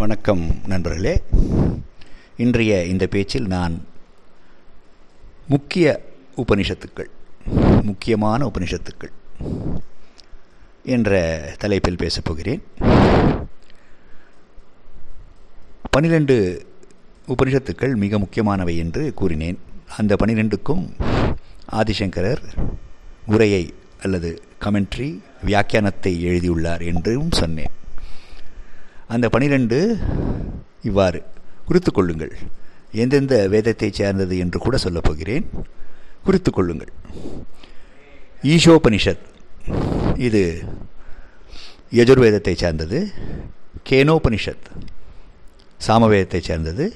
வணக்கம் நண்பர்களே. இன்றைய இந்த பேச்சில் நான் முக்கிய உபனிஷத்துக்கள் முக்கியமான உபனிஷத்துக்கள் என்ற தலைப்பில் பேசப்போகிறேன் பனிரெண்டு உபனிஷத்துக்கள் மிக முக்கியமானவை என்று கூறினேன். அந்த பனிரெண்டுக்கும் ஆதிசங்கரர் உரையை அல்லது கமெண்ட்ரி வியாக்கியானத்தை எழுதியுள்ளார் என்றும் சொன்னேன். அந்த பனிரெண்டு இவ்வாறு. குறித்து கொள்ளுங்கள். எந்தெந்த வேதத்தைச் சேர்ந்தது என்று கூட சொல்லப் போகிறேன். குறித்து கொள்ளுங்கள். ஈஷோபனிஷத் இது யஜுர்வேதத்தைச் சேர்ந்தது. கேனோபனிஷத். சாமவேதத்தைச் சேர்ந்தது.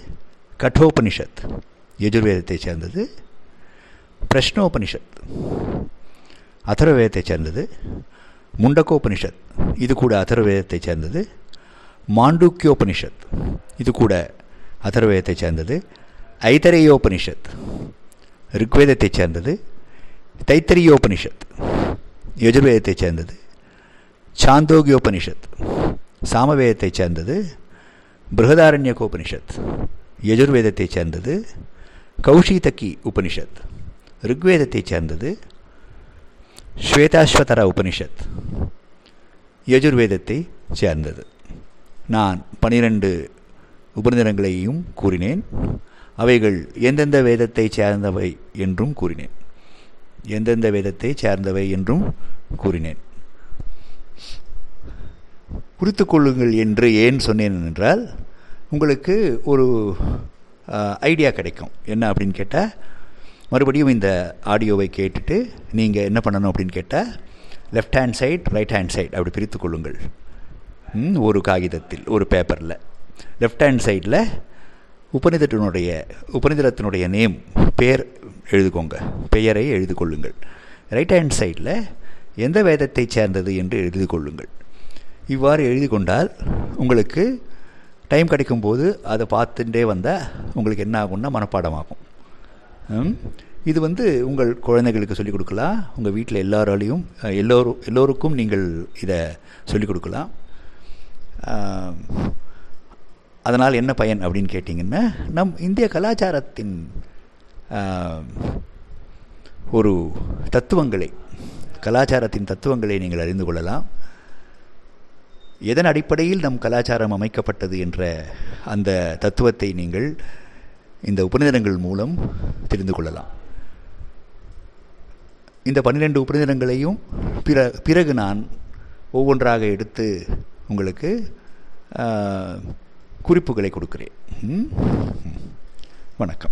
கட்டோபனிஷத். யஜுர்வேதத்தைச் சேர்ந்தது. பிரஷ்னோபனிஷத். அதர்வேதத்தைச் சேர்ந்தது. முண்டகோபனிஷத். இது கூட அதர்வேதத்தைச் சேர்ந்தது. மாண்டூக்கியோபனிஷத். இது கூட அதர்வேதத்தைச் சேர்ந்தது. ஐதரேயோபனிஷத் ரிக்வேதத்தைச் சேர்ந்தது. தைத்தரியோபனிஷத் யஜுர்வேதத்தைச் சேர்ந்தது. சாந்தோகியோபனிஷத் சாமவேதத்தைச் சேர்ந்தது. பிருகதாரண்யகோபனிஷத் யஜுர்வேதத்தைச் சேர்ந்தது. கௌஷீதக்கி உபனிஷத் ரிக்வேதத்தைச் சேர்ந்தது. ஸ்வேதாஸ்வதர உபனிஷத் யஜுர்வேதத்தை சேர்ந்தது. நான் பனிரெண்டு உபநிடங்களையும் கூறினேன். அவைகள் எந்தெந்த வேதத்தை சேர்ந்தவை என்றும் கூறினேன். எந்தெந்த வேதத்தை சேர்ந்தவை என்றும் கூறினேன். குறித்து கொள்ளுங்கள் என்று ஏன் சொன்னேன் என்றால் உங்களுக்கு ஒரு ஐடியா கிடைக்கும். என்ன அப்படின்னு கேட்டால் மறுபடியும் இந்த ஆடியோவை கேட்டுட்டு நீங்கள் என்ன பண்ணணும் அப்படின்னு கேட்டால் left hand side right hand side அப்படி பிரித்து கொள்ளுங்கள். ஒரு காகிதத்தில் ஒரு பேப்பரில் லெஃப்ட் ஹேண்ட் சைடில் உபநிதத்தினுடைய உபநிதத்தினுடைய நேம் பேர் எழுதுக்கோங்க. பெயரை எழுதி கொள்ளுங்கள் ரைட் ஹேண்ட் சைடில் எந்த வேதத்தை சேர்ந்தது என்று எழுதி கொள்ளுங்கள் இவ்வாறு எழுதி கொண்டால் உங்களுக்கு டைம் கிடைக்கும்போது அதை பார்த்துட்டே வந்தால் உங்களுக்கு என்ன ஆகும்னா மனப்பாடமாகும். இது வந்து உங்கள் குழந்தைகளுக்கு சொல்லிக் கொடுக்கலாம். உங்கள் வீட்டில் எல்லாராலையும் எல்லோரும் எல்லோருக்கும் நீங்கள் இதை சொல்லிக் கொடுக்கலாம். அதனால் என்ன பயன் அப்படின்னு கேட்டிங்கன்னா நம் இந்திய கலாச்சாரத்தின் ஒரு தத்துவங்களை கலாச்சாரத்தின் தத்துவங்களை நீங்கள் அறிந்து கொள்ளலாம். எதன் அடிப்படையில் நம் கலாச்சாரம் அமைக்கப்பட்டது என்ற அந்த தத்துவத்தை நீங்கள் இந்த உபநிடங்கள் மூலம் தெரிந்து கொள்ளலாம். இந்த பன்னிரெண்டு உபநிடங்களையும் பிற பிறகு நான் ஒவ்வொன்றாக எடுத்து உங்களுக்கு குறிப்புகளை கொடுக்கிறேன். வணக்கம்.